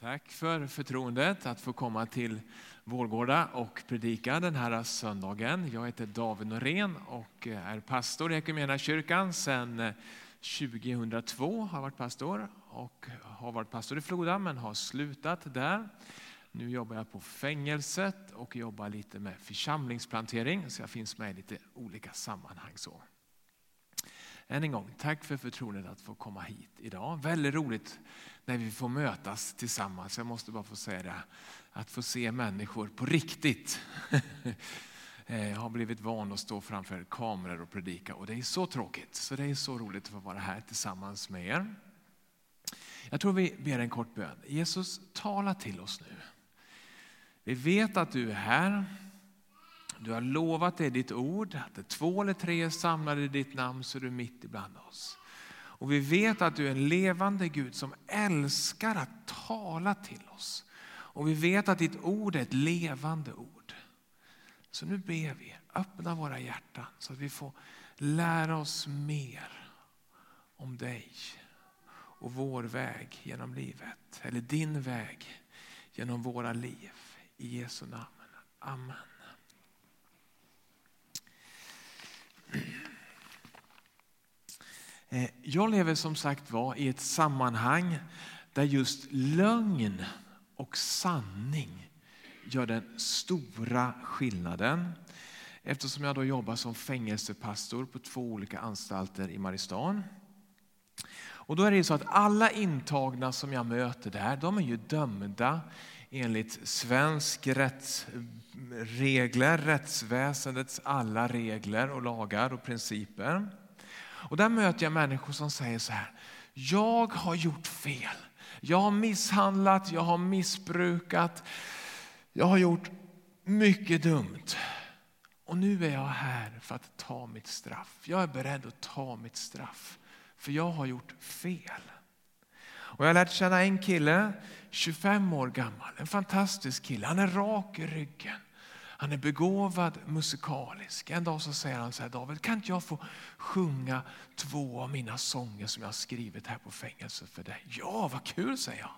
Tack för förtroendet att få komma till Vårgårda och predika den här söndagen. Jag heter David Norén och är pastor i kyrkan sedan eh, 2002. Har varit pastor och har varit pastor i Floda men har slutat där. Nu jobbar jag på fängelset och jobbar lite med församlingsplantering så jag finns med i lite olika sammanhang. Så. Än en gång, tack för förtroendet att få komma hit idag. Väldigt roligt när vi får mötas tillsammans. Jag måste bara få säga det, att få se människor på riktigt. Eh, jag har blivit van att stå framför kameror och predika och det är så tråkigt. Så det är så roligt att få vara här tillsammans med er. Jag tror vi ber en kort bön. Jesus, tala till oss nu. Vi vet att du är här. Du har lovat det i ditt ord, att det två eller tre är samlade i ditt namn så är du mitt ibland oss. Och vi vet att du är en levande Gud som älskar att tala till oss. Och vi vet att ditt ord är ett levande ord. Så nu ber vi, öppna våra hjärtan så att vi får lära oss mer om dig och vår väg genom livet. Eller din väg genom våra liv. I Jesu namn. Amen. Eh, Eh, jag lever som sagt var i ett sammanhang där just lögn och sanning gör den stora skillnaden. Eftersom jag då jobbar som fängelsepastor på två olika anstalter i Maristan. Och då är det så att alla intagna som jag möter där, de är ju dömda enligt svensk rättsregler, rättsväsendets alla regler och lagar och principer. Och där möter jag människor som säger så här, jag har gjort fel. Jag har misshandlat, jag har missbrukat, jag har gjort mycket dumt. Och nu är jag här för att ta mitt straff. Jag är beredd att ta mitt straff, för jag har gjort fel. Och jag har lärt känna en kille, 25 år gammal, en fantastisk kille. Han är rak i ryggen. Han är begåvad musikalisk. En dag så säger han så här, David, kan inte jag få sjunga två av mina sånger som jag har skrivit här på fängelset för dig? Ja, vad kul, säger jag.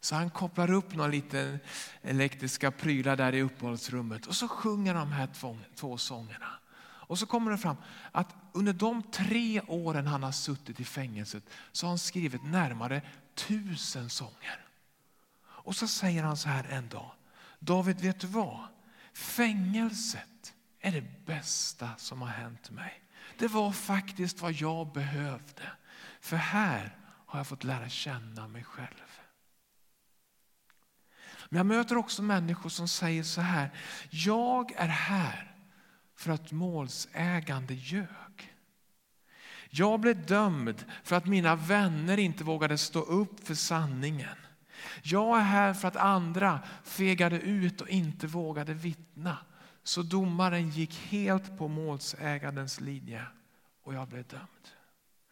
Så han kopplar upp några liten elektriska prylar där i uppehållsrummet och så sjunger de här två, två sångerna. Och så kommer det fram att under de tre åren han har suttit i fängelset så har han skrivit närmare tusen sånger. Och så säger han så här en dag, David vet du vad? Fängelset är det bästa som har hänt mig. Det var faktiskt vad jag behövde. För här har jag fått lära känna mig själv. Men jag möter också människor som säger så här. Jag är här för att målsägande ljög. Jag blev dömd för att mina vänner inte vågade stå upp för sanningen. Jag är här för att andra fegade ut och inte vågade vittna. Så domaren gick helt på målsägandens linje och jag blev dömd.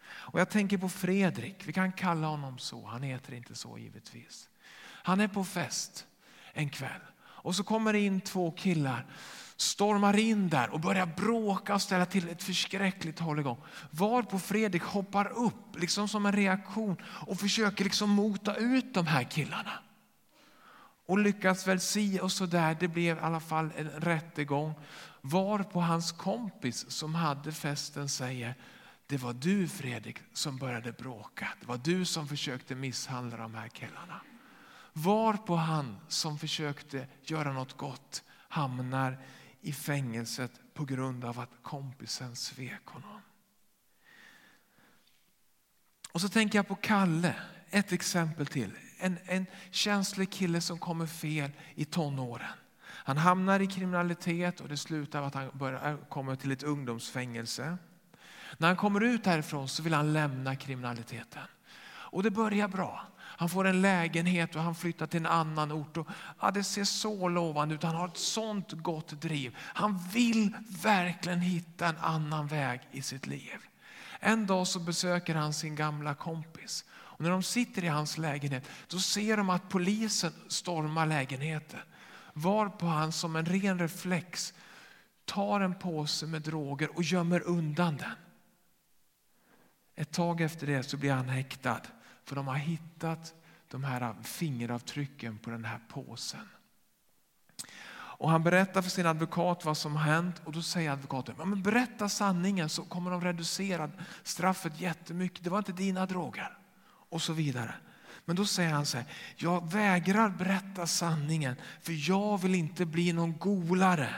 Och jag tänker på Fredrik, vi kan kalla honom så, han heter inte så givetvis. Han är på fest en kväll och så kommer det in två killar stormar in där och börjar bråka och ställa till ett förskräckligt hålligång. Varpå Fredrik hoppar upp liksom som en reaktion och försöker liksom mota ut de här killarna. Och lyckas väl si och så där. Det blev i alla fall en rättegång. Varpå hans kompis som hade festen säger det var du Fredrik som började bråka. Det var du som försökte misshandla de här killarna. Varpå han som försökte göra något gott hamnar i fängelset på grund av att kompisen svek honom. Och så tänker jag på Kalle, ett exempel till. En, en känslig kille som kommer fel i tonåren. Han hamnar i kriminalitet och det slutar med att han börjar, äh, kommer till ett ungdomsfängelse. När han kommer ut härifrån så vill han lämna kriminaliteten. Och det börjar bra. Han får en lägenhet och han flyttar till en annan ort. Och, ja, det ser så lovande ut. Han har ett sånt gott driv. Han vill verkligen hitta en annan väg i sitt liv. En dag så besöker han sin gamla kompis. Och när de sitter i hans lägenhet då ser de att polisen stormar lägenheten. Varpå han som en ren reflex tar en påse med droger och gömmer undan den. Ett tag efter det så blir han häktad. För de har hittat de här fingeravtrycken på den här påsen. Och han berättar för sin advokat vad som har hänt och då säger advokaten, ja, men berätta sanningen så kommer de reducera straffet jättemycket. Det var inte dina droger. Och så vidare. Men då säger han så här, jag vägrar berätta sanningen för jag vill inte bli någon golare.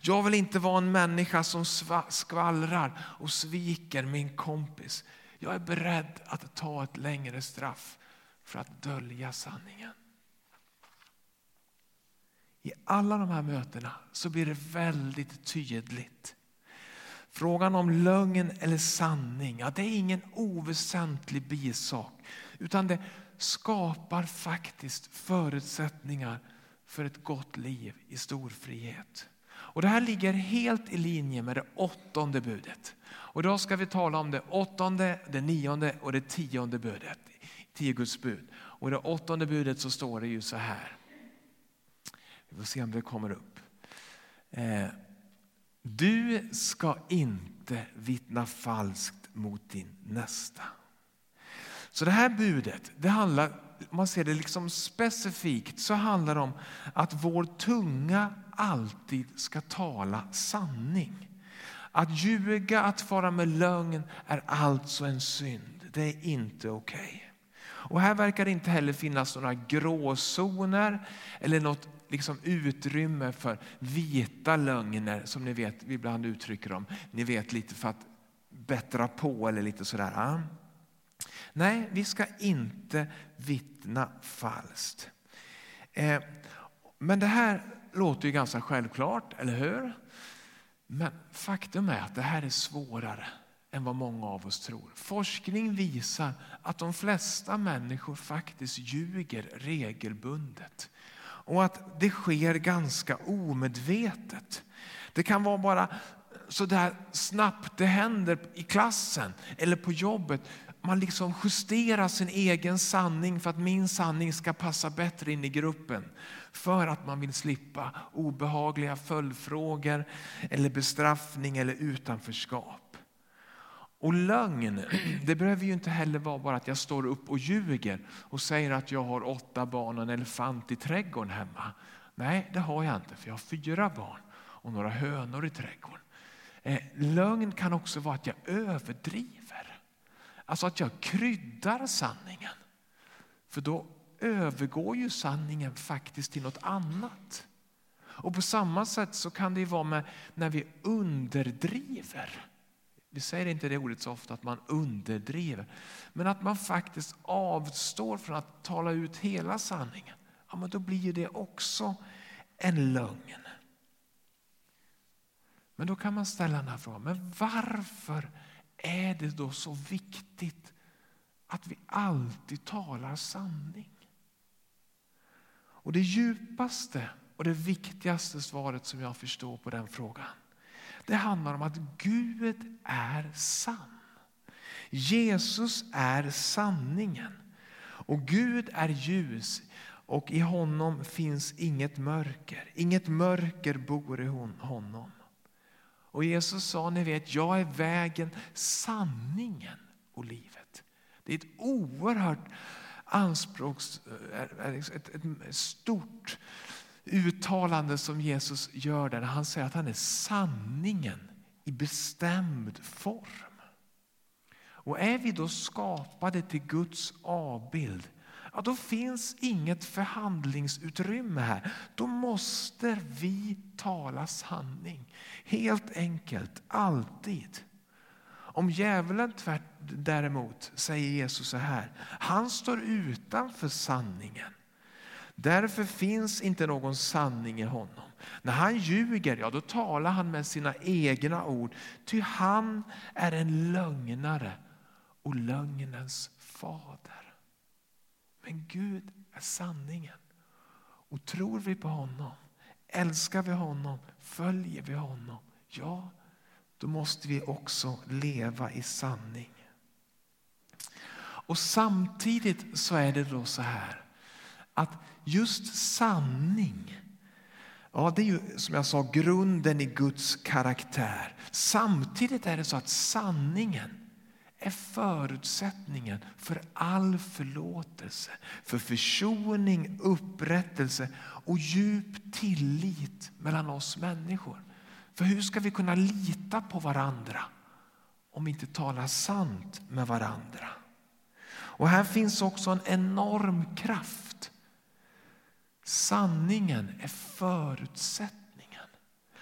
Jag vill inte vara en människa som skvallrar och sviker min kompis. Jag är beredd att ta ett längre straff för att dölja sanningen. I alla de här mötena så blir det väldigt tydligt. Frågan om lögn eller sanning, ja, det är ingen oväsentlig bisak. Utan det skapar faktiskt förutsättningar för ett gott liv i stor frihet. Och det här ligger helt i linje med det åttonde budet. Och idag ska vi tala om det åttonde, det nionde och det tionde budet. Tio Guds bud. Och i det åttonde budet så står det ju så här. Vi får se om det kommer upp. Eh, du ska inte vittna falskt mot din nästa. Så det här budet, det handlar, om man ser det liksom specifikt, så handlar det om att vår tunga alltid ska tala sanning. Att ljuga, att fara med lögn är alltså en synd. Det är inte okej. Okay. Och här verkar det inte heller finnas några gråzoner eller något liksom utrymme för vita lögner som ni vet vi ibland uttrycker dem. Ni vet lite för att bättra på eller lite sådär. Nej, vi ska inte vittna falskt. Eh, men det här låter ju ganska självklart, eller hur? Men faktum är att det här är svårare än vad många av oss tror. Forskning visar att de flesta människor faktiskt ljuger regelbundet och att det sker ganska omedvetet. Det kan vara bara så där snabbt det händer i klassen eller på jobbet. Man liksom justerar sin egen sanning för att min sanning ska passa bättre in i gruppen. För att man vill slippa obehagliga följdfrågor eller bestraffning eller utanförskap. Och lögn, det behöver ju inte heller vara bara att jag står upp och ljuger och säger att jag har åtta barn och en elefant i trädgården hemma. Nej, det har jag inte, för jag har fyra barn och några hönor i trädgården. Eh, lögn kan också vara att jag överdriver. Alltså att jag kryddar sanningen. För då övergår ju sanningen faktiskt till något annat. Och på samma sätt så kan det vara med när vi underdriver. Vi säger inte det ordet så ofta, att man underdriver. Men att man faktiskt avstår från att tala ut hela sanningen. Ja, men då blir det också en lögn. Men då kan man ställa den här frågan, men varför är det då så viktigt att vi alltid talar sanning? Och det djupaste och det viktigaste svaret som jag förstår på den frågan det handlar om att Gud är sann. Jesus är sanningen. Och Gud är ljus och i honom finns inget mörker. Inget mörker bor i honom. Och Jesus sa, ni vet, jag är vägen, sanningen och livet. Det är ett oerhört anspråks, eh, liksom ett, ett stort uttalande som Jesus gör där han säger att han är sanningen i bestämd form. Och är vi då skapade till Guds avbild, ja, då finns inget förhandlingsutrymme här. Då måste vi tala sanning. Helt enkelt, alltid. Om djävulen tvärt däremot säger Jesus så här, han står utanför sanningen. Därför finns inte någon sanning i honom. När han ljuger, ja då talar han med sina egna ord. Ty han är en lögnare och lögnens fader. Men Gud är sanningen. Och tror vi på honom, älskar vi honom, följer vi honom, ja, då måste vi också leva i sanning. Och samtidigt så är det då så här att just sanning, ja, det är ju som jag sa grunden i Guds karaktär. Samtidigt är det så att sanningen är förutsättningen för all förlåtelse, för försoning, upprättelse och djup tillit mellan oss människor. För hur ska vi kunna lita på varandra om vi inte talar sant med varandra? Och här finns också en enorm kraft. Sanningen är förutsättningen.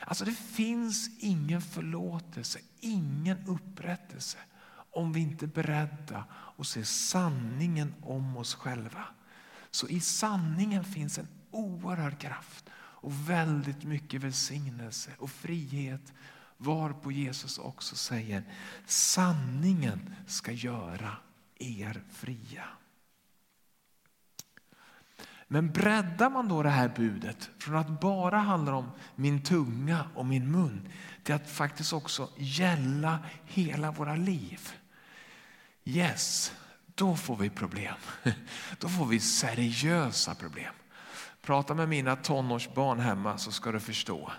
Alltså det finns ingen förlåtelse, ingen upprättelse om vi inte är beredda att se sanningen om oss själva. Så i sanningen finns en oerhörd kraft och väldigt mycket välsignelse och frihet varpå Jesus också säger sanningen ska göra er fria. Men breddar man då det här budet från att bara handla om min tunga och min mun till att faktiskt också gälla hela våra liv. Yes, då får vi problem. Då får vi seriösa problem. Prata med mina tonårsbarn hemma så ska du förstå.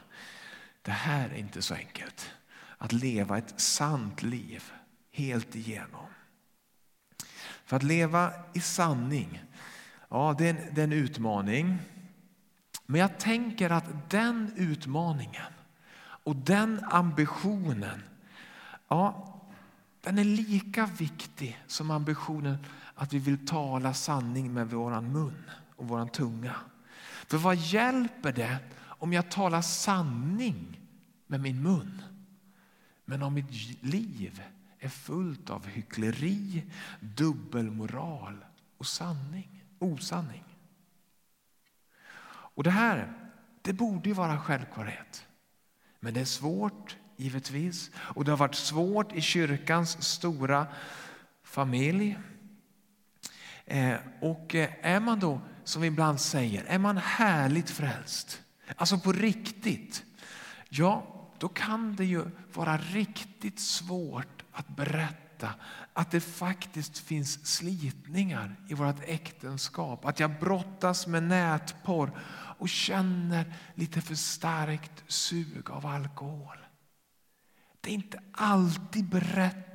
Det här är inte så enkelt. Att leva ett sant liv helt igenom. För att leva i sanning, ja det är, en, det är en utmaning. Men jag tänker att den utmaningen och den ambitionen, ja, den är lika viktig som ambitionen att vi vill tala sanning med vår mun och vår tunga. För vad hjälper det om jag talar sanning med min mun men om mitt liv är fullt av hyckleri, dubbelmoral och sanning, osanning? Och det här det borde ju vara självklarhet. Men det är svårt, givetvis. Och det har varit svårt i kyrkans stora familj. Eh, och eh, är man då, som vi ibland säger, är man härligt frälst, alltså på riktigt, ja, då kan det ju vara riktigt svårt att berätta att det faktiskt finns slitningar i vårt äktenskap. Att jag brottas med nätporr och känner lite för starkt sug av alkohol. Det är inte alltid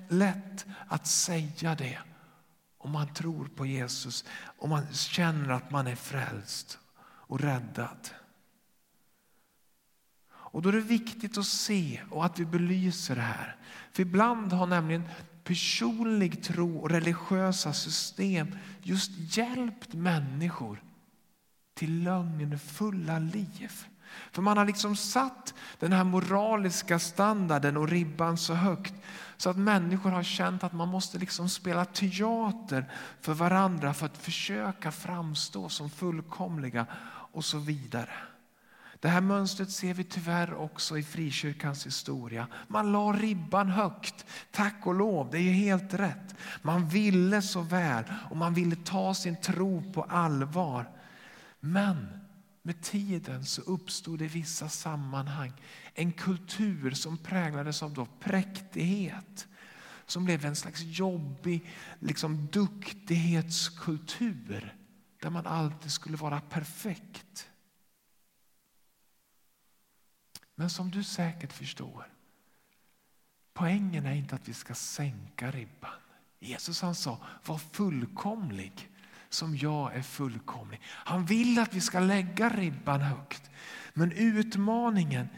lätt att säga det om man tror på Jesus, om man känner att man är frälst och räddad. Och då är det viktigt att se och att vi belyser det här. För ibland har nämligen personlig tro och religiösa system just hjälpt människor till lögnfulla liv. För man har liksom satt den här moraliska standarden och ribban så högt så att människor har känt att man måste liksom spela teater för varandra för att försöka framstå som fullkomliga och så vidare. Det här mönstret ser vi tyvärr också i frikyrkans historia. Man la ribban högt, tack och lov, det är helt rätt. Man ville så väl och man ville ta sin tro på allvar. Men med tiden så uppstod i vissa sammanhang en kultur som präglades av då präktighet. Som blev en slags jobbig liksom duktighetskultur där man alltid skulle vara perfekt. Men som du säkert förstår, poängen är inte att vi ska sänka ribban. Jesus han sa, var fullkomlig som jag är fullkomlig. Han vill att vi ska lägga ribban högt. Men utmaningen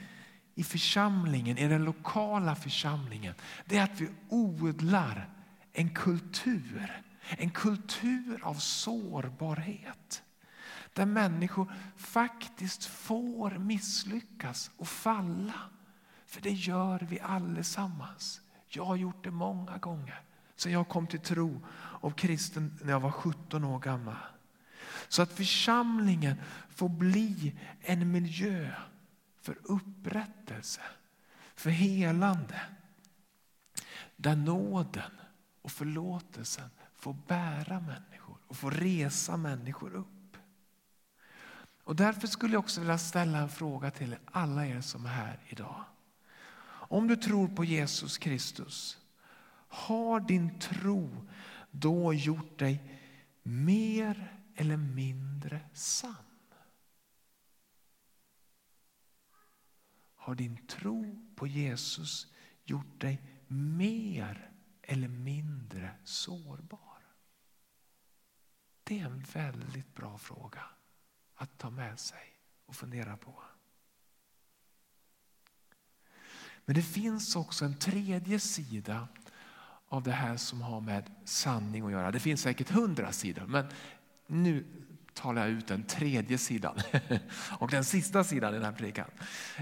i församlingen, i den lokala församlingen, det är att vi odlar en kultur. En kultur av sårbarhet. Där människor faktiskt får misslyckas och falla. För det gör vi allesammans. Jag har gjort det många gånger. Sen jag kom till tro av kristen när jag var 17 år gammal. Så att församlingen får bli en miljö för upprättelse, för helande. Där nåden och förlåtelsen får bära människor och får resa människor upp. Och därför skulle jag också vilja ställa en fråga till alla er som är här idag. Om du tror på Jesus Kristus, har din tro då gjort dig mer eller mindre sann? Har din tro på Jesus gjort dig mer eller mindre sårbar? Det är en väldigt bra fråga att ta med sig och fundera på. Men det finns också en tredje sida av det här som har med sanning att göra. Det finns säkert hundra sidor, men nu talar jag ut den tredje sidan och den sista sidan i den här predikan.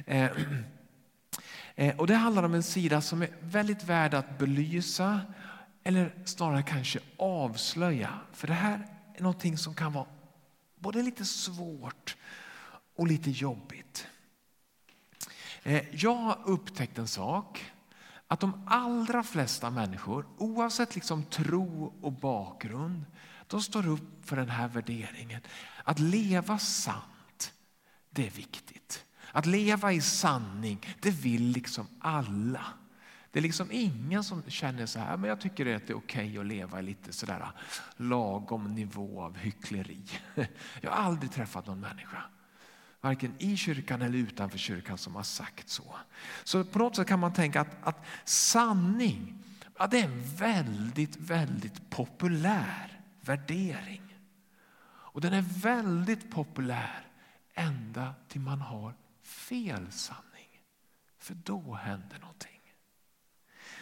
Eh, eh, och det handlar om en sida som är väldigt värd att belysa eller snarare kanske avslöja. För det här är någonting som kan vara både lite svårt och lite jobbigt. Eh, jag har upptäckt en sak. Att de allra flesta människor, oavsett liksom tro och bakgrund, de står upp för den här värderingen. Att leva sant, det är viktigt. Att leva i sanning, det vill liksom alla. Det är liksom ingen som känner så här, men jag tycker att det är okej att leva i lite sådär lagom nivå av hyckleri. Jag har aldrig träffat någon människa, varken i kyrkan eller utanför kyrkan, som har sagt så. Så på något sätt kan man tänka att, att sanning, ja, det är en väldigt, väldigt populär värdering. Och den är väldigt populär ända till man har fel sanning. För då händer någonting.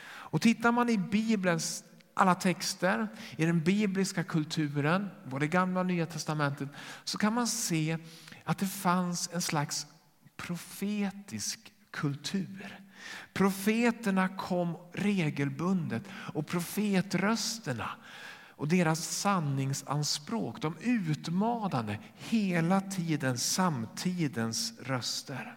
Och tittar man i Bibelns alla texter, i den bibliska kulturen, både gamla och nya testamentet, så kan man se att det fanns en slags profetisk kultur. Profeterna kom regelbundet och profetrösterna och deras sanningsanspråk, de utmanade hela tiden samtidens röster.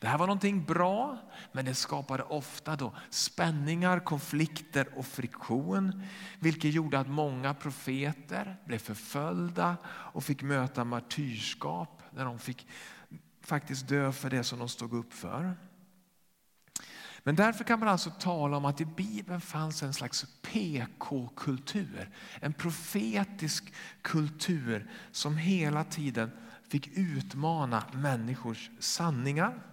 Det här var någonting bra, men det skapade ofta då spänningar, konflikter och friktion. Vilket gjorde att många profeter blev förföljda och fick möta martyrskap när de fick faktiskt dö för det som de stod upp för. Men därför kan man alltså tala om att i Bibeln fanns en slags PK-kultur. En profetisk kultur som hela tiden fick utmana människors sanningar.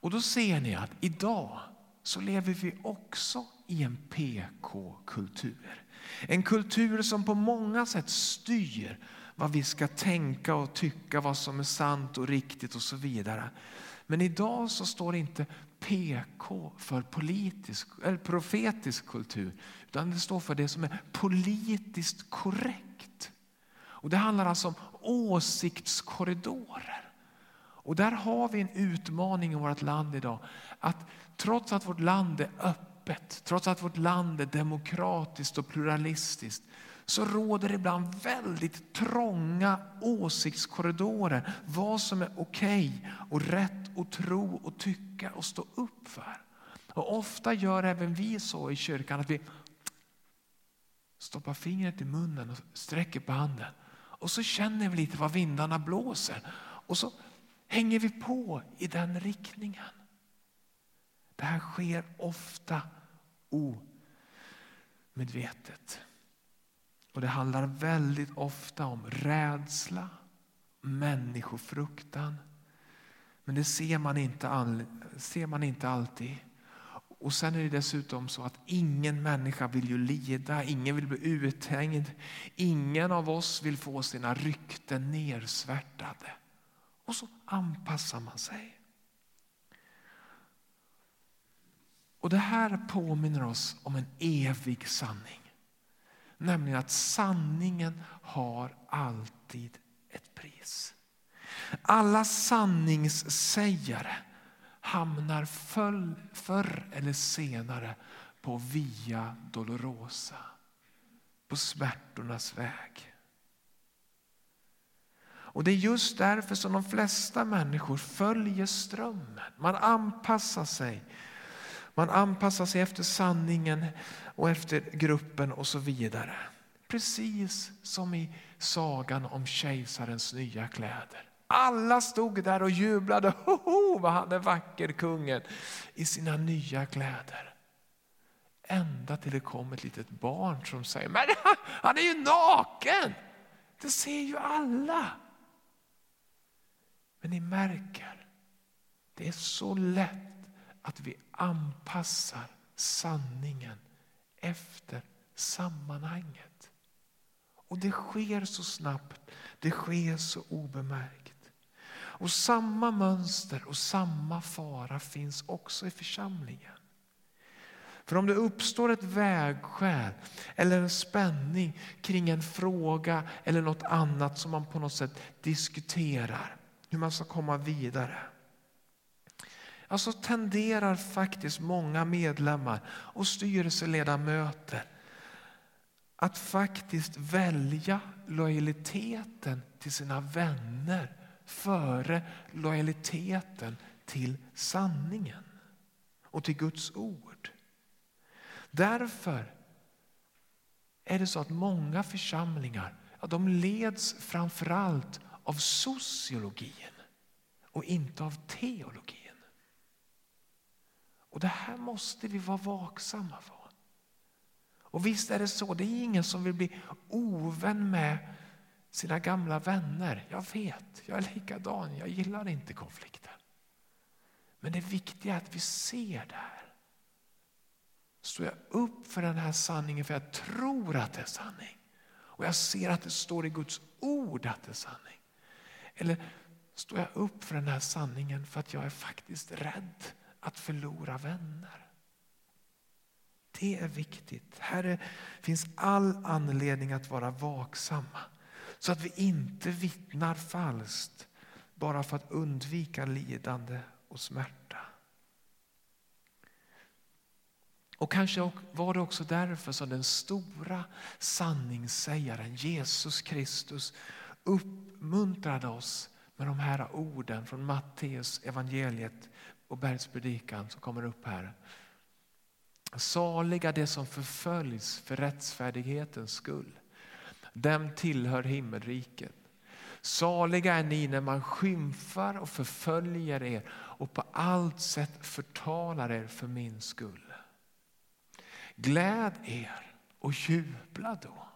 Och då ser ni att idag så lever vi också i en PK-kultur. En kultur som på många sätt styr vad vi ska tänka och tycka, vad som är sant och riktigt och så vidare. Men idag så står inte PK för politisk, eller profetisk kultur, utan det står för det som är politiskt korrekt. Och Det handlar alltså om åsiktskorridorer. Och där har vi en utmaning i vårt land idag. Att trots att vårt land är öppet, trots att vårt land är demokratiskt och pluralistiskt, så råder det ibland väldigt trånga åsiktskorridorer. Vad som är okej okay och rätt att tro och tycka och stå upp för. Och ofta gör även vi så i kyrkan att vi stoppar fingret i munnen och sträcker på handen. Och så känner vi lite vad vindarna blåser. Och så hänger vi på i den riktningen. Det här sker ofta omedvetet. Och det handlar väldigt ofta om rädsla, människofruktan. Men det ser man inte, all, ser man inte alltid. Och sen är det dessutom så att ingen människa vill ju lida, ingen vill bli uthängd. Ingen av oss vill få sina rykten nersvärtade. Och så anpassar man sig. Och Det här påminner oss om en evig sanning. Nämligen att sanningen har alltid ett pris. Alla sanningssägare hamnar förr eller senare på Via Dolorosa, på smärtornas väg. Och Det är just därför som de flesta människor följer strömmen. Man anpassar sig. Man anpassar sig efter sanningen och efter gruppen och så vidare. Precis som i sagan om kejsarens nya kläder. Alla stod där och jublade. Hoho, vad han är vacker, kungen, i sina nya kläder. Ända till det kom ett litet barn som säger, men han är ju naken! Det ser ju alla. Men ni märker, det är så lätt att vi anpassar sanningen efter sammanhanget. Och det sker så snabbt, det sker så obemärkt. Och samma mönster och samma fara finns också i församlingen. För om det uppstår ett vägskäl eller en spänning kring en fråga eller något annat som man på något sätt diskuterar, hur man ska komma vidare. Alltså tenderar faktiskt många medlemmar och styrelseledamöter att faktiskt välja lojaliteten till sina vänner före lojaliteten till sanningen och till Guds ord. Därför är det så att många församlingar ja, de leds framförallt av sociologin och inte av teologin. Och Det här måste vi vara vaksamma för. Och visst är det så, det är ingen som vill bli ovän med sina gamla vänner. Jag vet, jag är likadan, jag gillar inte konflikter. Men det viktiga är att vi ser det här. Står jag upp för den här sanningen för jag tror att det är sanning och jag ser att det står i Guds ord att det är sanning. Eller står jag upp för den här sanningen för att jag är faktiskt rädd att förlora vänner? Det är viktigt. Här finns all anledning att vara vaksamma så att vi inte vittnar falskt bara för att undvika lidande och smärta. Och kanske var det också därför som den stora sanningssägaren Jesus Kristus uppmuntrade oss med de här orden från Matteus evangeliet och bergspredikan som kommer upp här. Saliga det som förföljs för rättfärdighetens skull. Dem tillhör himmelriket. Saliga är ni när man skymfar och förföljer er och på allt sätt förtalar er för min skull. Gläd er och jubla då.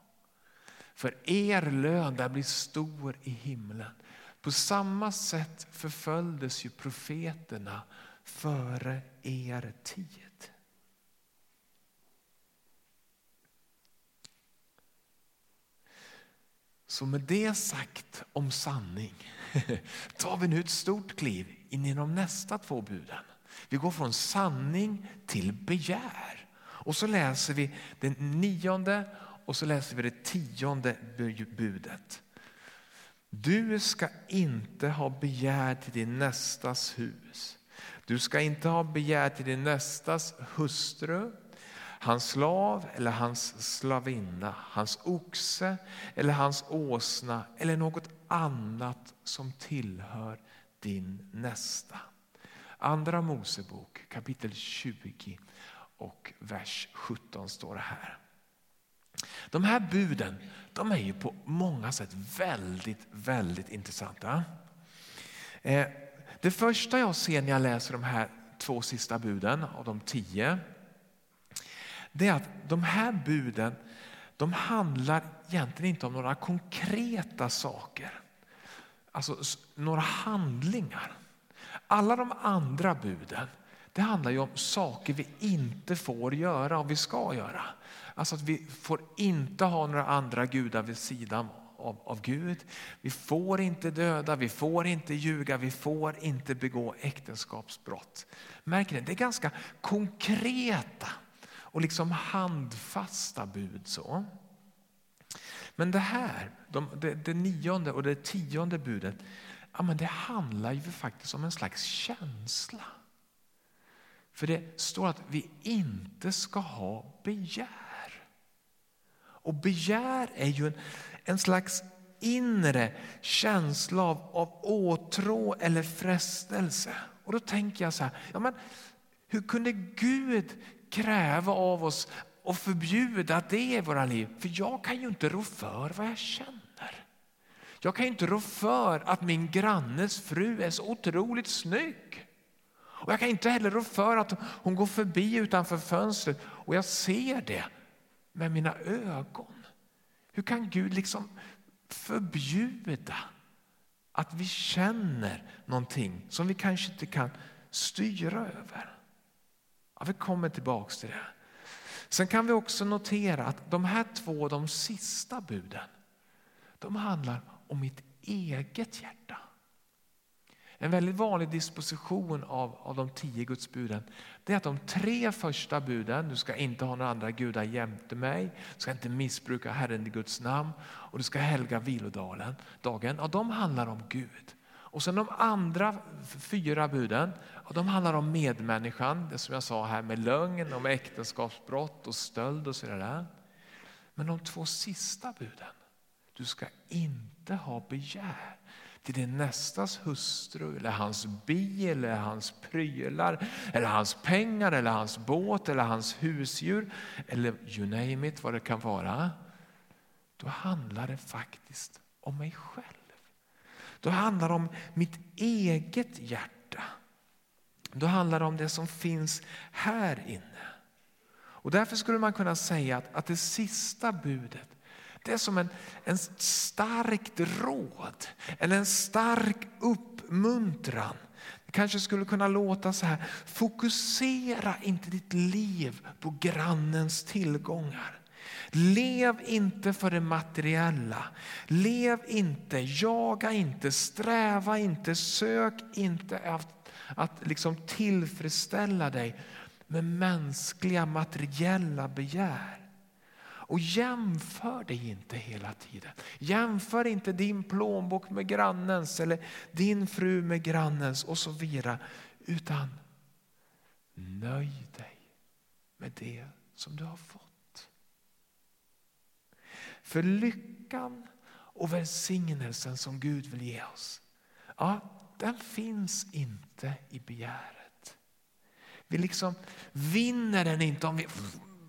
För er lön där blir stor i himlen. På samma sätt förföljdes ju profeterna före er tid. Så med det sagt om sanning tar vi nu ett stort kliv in i de nästa två buden. Vi går från sanning till begär. Och så läser vi den nionde och så läser vi det tionde budet. Du ska inte ha begär till din nästas hus. Du ska inte ha begär till din nästas hustru, hans slav eller hans slavinna, hans oxe eller hans åsna eller något annat som tillhör din nästa. Andra Mosebok kapitel 20 och vers 17 står det här. De här buden de är ju på många sätt väldigt, väldigt intressanta. Eh, det första jag ser när jag läser de här två sista buden av de tio det är att de här buden de handlar egentligen inte om några konkreta saker. Alltså några handlingar. Alla de andra buden det handlar ju om saker vi inte får göra och vi ska göra. Alltså att vi får inte ha några andra gudar vid sidan av, av Gud. Vi får inte döda, vi får inte ljuga, vi får inte begå äktenskapsbrott. Märker ni? Det är ganska konkreta och liksom handfasta bud. så. Men det här, de, det, det, nionde och det tionde budet, ja, men det handlar ju faktiskt om en slags känsla. För det står att vi inte ska ha begär. Och begär är ju en, en slags inre känsla av, av åtrå eller frestelse. Och då tänker jag så här, ja men hur kunde Gud kräva av oss och förbjuda det i våra liv. För jag kan ju inte rå för vad jag känner. Jag kan inte rå för att min grannes fru är så otroligt snygg. Och jag kan inte heller rå för att hon går förbi utanför fönstret och jag ser det med mina ögon. Hur kan Gud liksom förbjuda att vi känner någonting som vi kanske inte kan styra över? Ja, vi kommer tillbaks till det. Sen kan vi också notera att de här två, de sista buden, de handlar om mitt eget hjärta. En väldigt vanlig disposition av, av de tio gudsbuden det är att de tre första buden, du ska inte ha några andra gudar jämte mig, du ska inte missbruka Herren i Guds namn och du ska helga vilodagen, dagen, ja, de handlar om Gud. Och sen de andra fyra buden, ja, de handlar om medmänniskan, det som jag sa här med lögn, om äktenskapsbrott och stöld och sådär. Men de två sista buden, du ska inte ha begär till din nästas hustru, eller hans bil, eller hans prylar, eller hans pengar, eller hans båt, eller hans husdjur, eller you name it, vad det kan vara. Då handlar det faktiskt om mig själv. Då handlar det om mitt eget hjärta. Då handlar det om det som finns här inne. Och därför skulle man kunna säga att, att det sista budet det är som en, en starkt råd eller en stark uppmuntran. Det kanske skulle kunna låta så här. Fokusera inte ditt liv på grannens tillgångar. Lev inte för det materiella. Lev inte, jaga inte, sträva inte, sök inte att, att liksom tillfredsställa dig med mänskliga materiella begär. Och jämför dig inte hela tiden. Jämför inte din plånbok med grannens eller din fru med grannens och så vidare. Utan nöj dig med det som du har fått. För lyckan och välsignelsen som Gud vill ge oss, ja, den finns inte i begäret. Vi liksom vinner den inte om vi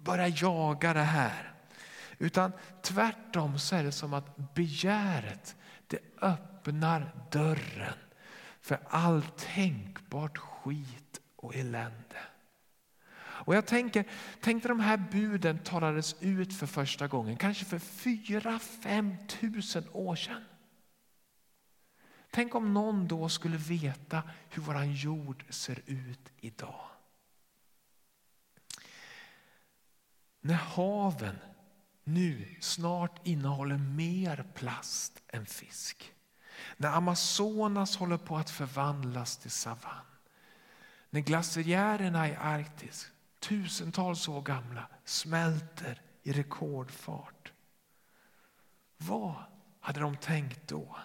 börjar jaga det här. Utan tvärtom så är det som att begäret det öppnar dörren för all tänkbart skit och elände. Och jag tänker, tänk de här buden talades ut för första gången, kanske för fyra, fem tusen år sedan. Tänk om någon då skulle veta hur vår jord ser ut idag. När haven nu snart innehåller mer plast än fisk. När Amazonas håller på att förvandlas till savann. När glaciärerna i Arktis, tusentals år gamla, smälter i rekordfart. Vad hade de tänkt då?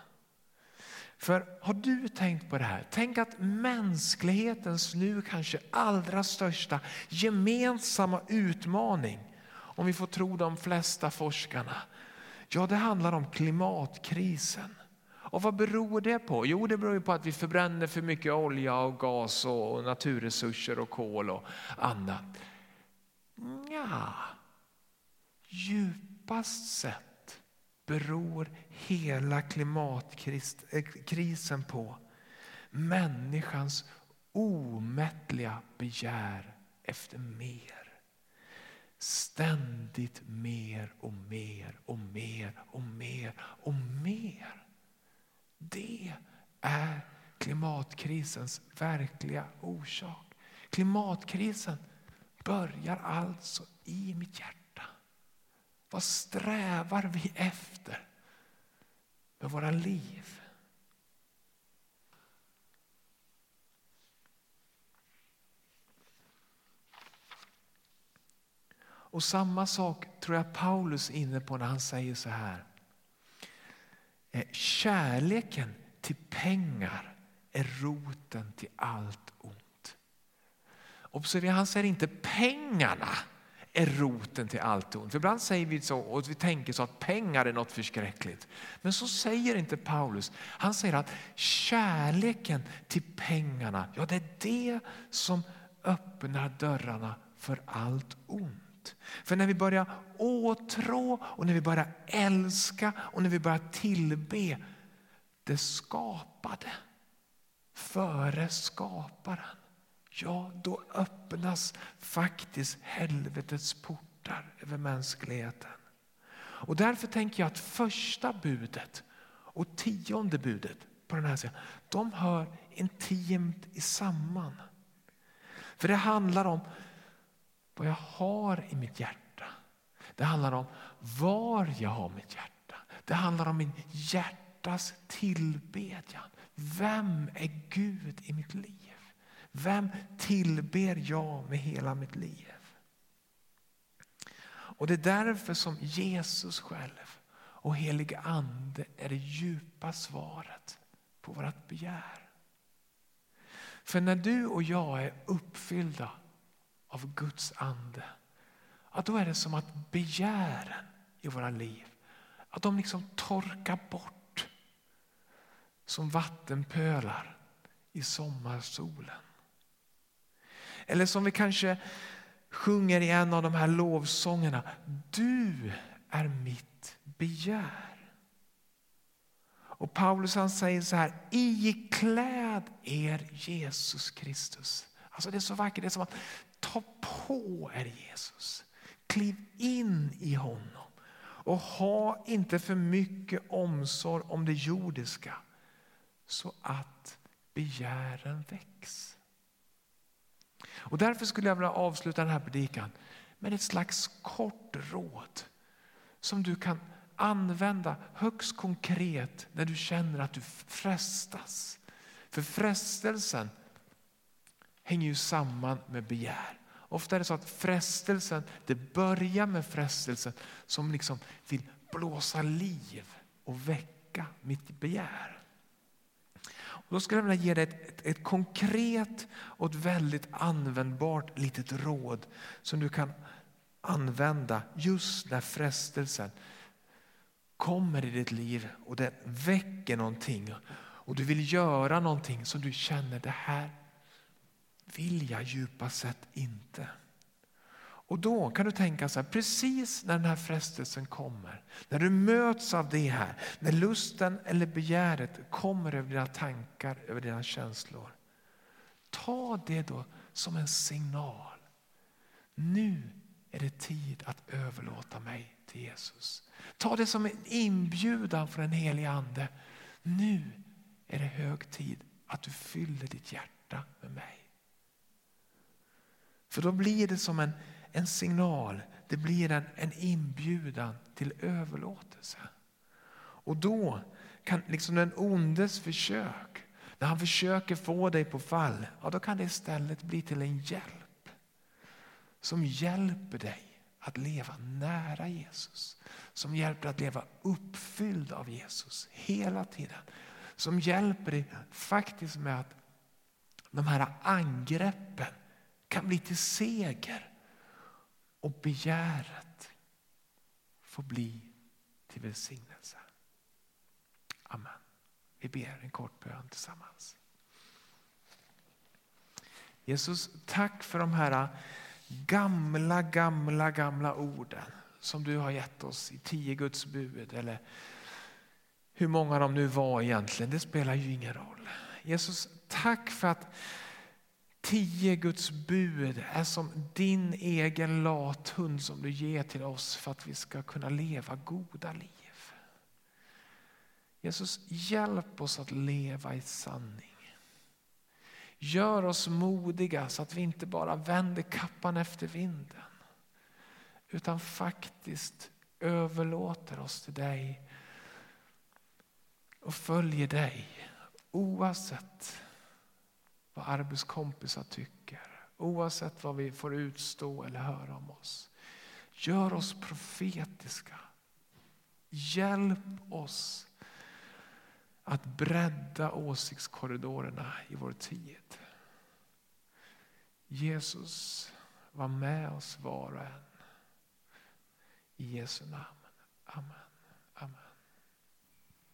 För har du tänkt på det här? Tänk att mänsklighetens nu kanske allra största gemensamma utmaning om vi får tro de flesta forskarna. Ja, det handlar om klimatkrisen. Och vad beror det på? Jo, det beror på att vi förbränner för mycket olja och gas och naturresurser och kol och annat. Ja, djupast sett beror hela klimatkrisen eh, på människans omättliga begär efter mer. Ständigt mer och mer och mer och mer och mer. Det är klimatkrisens verkliga orsak. Klimatkrisen börjar alltså i mitt hjärta. Vad strävar vi efter med våra liv? Och samma sak tror jag Paulus är inne på när han säger så här. Eh, kärleken till pengar är roten till allt ont. Observera, han säger inte pengarna är roten till allt ont. För ibland säger vi så och vi tänker så att pengar är något förskräckligt. Men så säger inte Paulus. Han säger att kärleken till pengarna, ja det är det som öppnar dörrarna för allt ont. För när vi börjar åtrå och när vi börjar älska och när vi börjar tillbe det skapade före skaparen. Ja, då öppnas faktiskt helvetets portar över mänskligheten. Och därför tänker jag att första budet och tionde budet på den här sidan, de hör intimt samman. För det handlar om vad jag har i mitt hjärta. Det handlar om var jag har mitt hjärta. Det handlar om min hjärtas tillbedjan. Vem är Gud i mitt liv? Vem tillber jag med hela mitt liv? Och Det är därför som Jesus själv och helige ande är det djupa svaret på vårt begär. För när du och jag är uppfyllda av Guds ande, Att då är det som att begären i våra liv, att de liksom torkar bort som vattenpölar i sommarsolen. Eller som vi kanske sjunger i en av de här lovsångerna. Du är mitt begär. Och Paulus han säger så här, ikläd er Jesus Kristus. Alltså det är så vackert, det är som att ta på er Jesus. Kliv in i honom och ha inte för mycket omsorg om det jordiska så att begären väcks. Och därför skulle jag vilja avsluta den här predikan med ett slags kort råd som du kan använda högst konkret när du känner att du frestas. För frestelsen hänger ju samman med begär. Ofta är det så att frestelsen, det börjar med frestelsen som liksom vill blåsa liv och väcka mitt begär. Och då skulle jag vilja ge dig ett, ett, ett konkret och ett väldigt användbart litet råd som du kan använda just när frestelsen kommer i ditt liv och den väcker någonting och du vill göra någonting som du känner det här vill jag djupast sett inte. Och då kan du tänka så här, precis när den här frestelsen kommer, när du möts av det här, när lusten eller begäret kommer över dina tankar, över dina känslor. Ta det då som en signal. Nu är det tid att överlåta mig till Jesus. Ta det som en inbjudan från den helige ande. Nu är det hög tid att du fyller ditt hjärta med mig. För då blir det som en, en signal, det blir en, en inbjudan till överlåtelse. Och då kan liksom den ondes försök, när han försöker få dig på fall, ja, då kan det istället bli till en hjälp. Som hjälper dig att leva nära Jesus. Som hjälper dig att leva uppfylld av Jesus hela tiden. Som hjälper dig faktiskt med att de här angreppen kan bli till seger och begäret får bli till välsignelse. Amen. Vi ber en kort bön tillsammans. Jesus, tack för de här gamla, gamla, gamla orden som du har gett oss i tio Guds bud eller hur många de nu var egentligen, det spelar ju ingen roll. Jesus, tack för att tio Guds bud är som din egen lathund som du ger till oss för att vi ska kunna leva goda liv. Jesus, hjälp oss att leva i sanning. Gör oss modiga så att vi inte bara vänder kappan efter vinden utan faktiskt överlåter oss till dig och följer dig oavsett vad arbetskompisar tycker, oavsett vad vi får utstå eller höra om oss. Gör oss profetiska. Hjälp oss att bredda åsiktskorridorerna i vår tid. Jesus, var med oss var och en. I Jesu namn. Amen. Amen.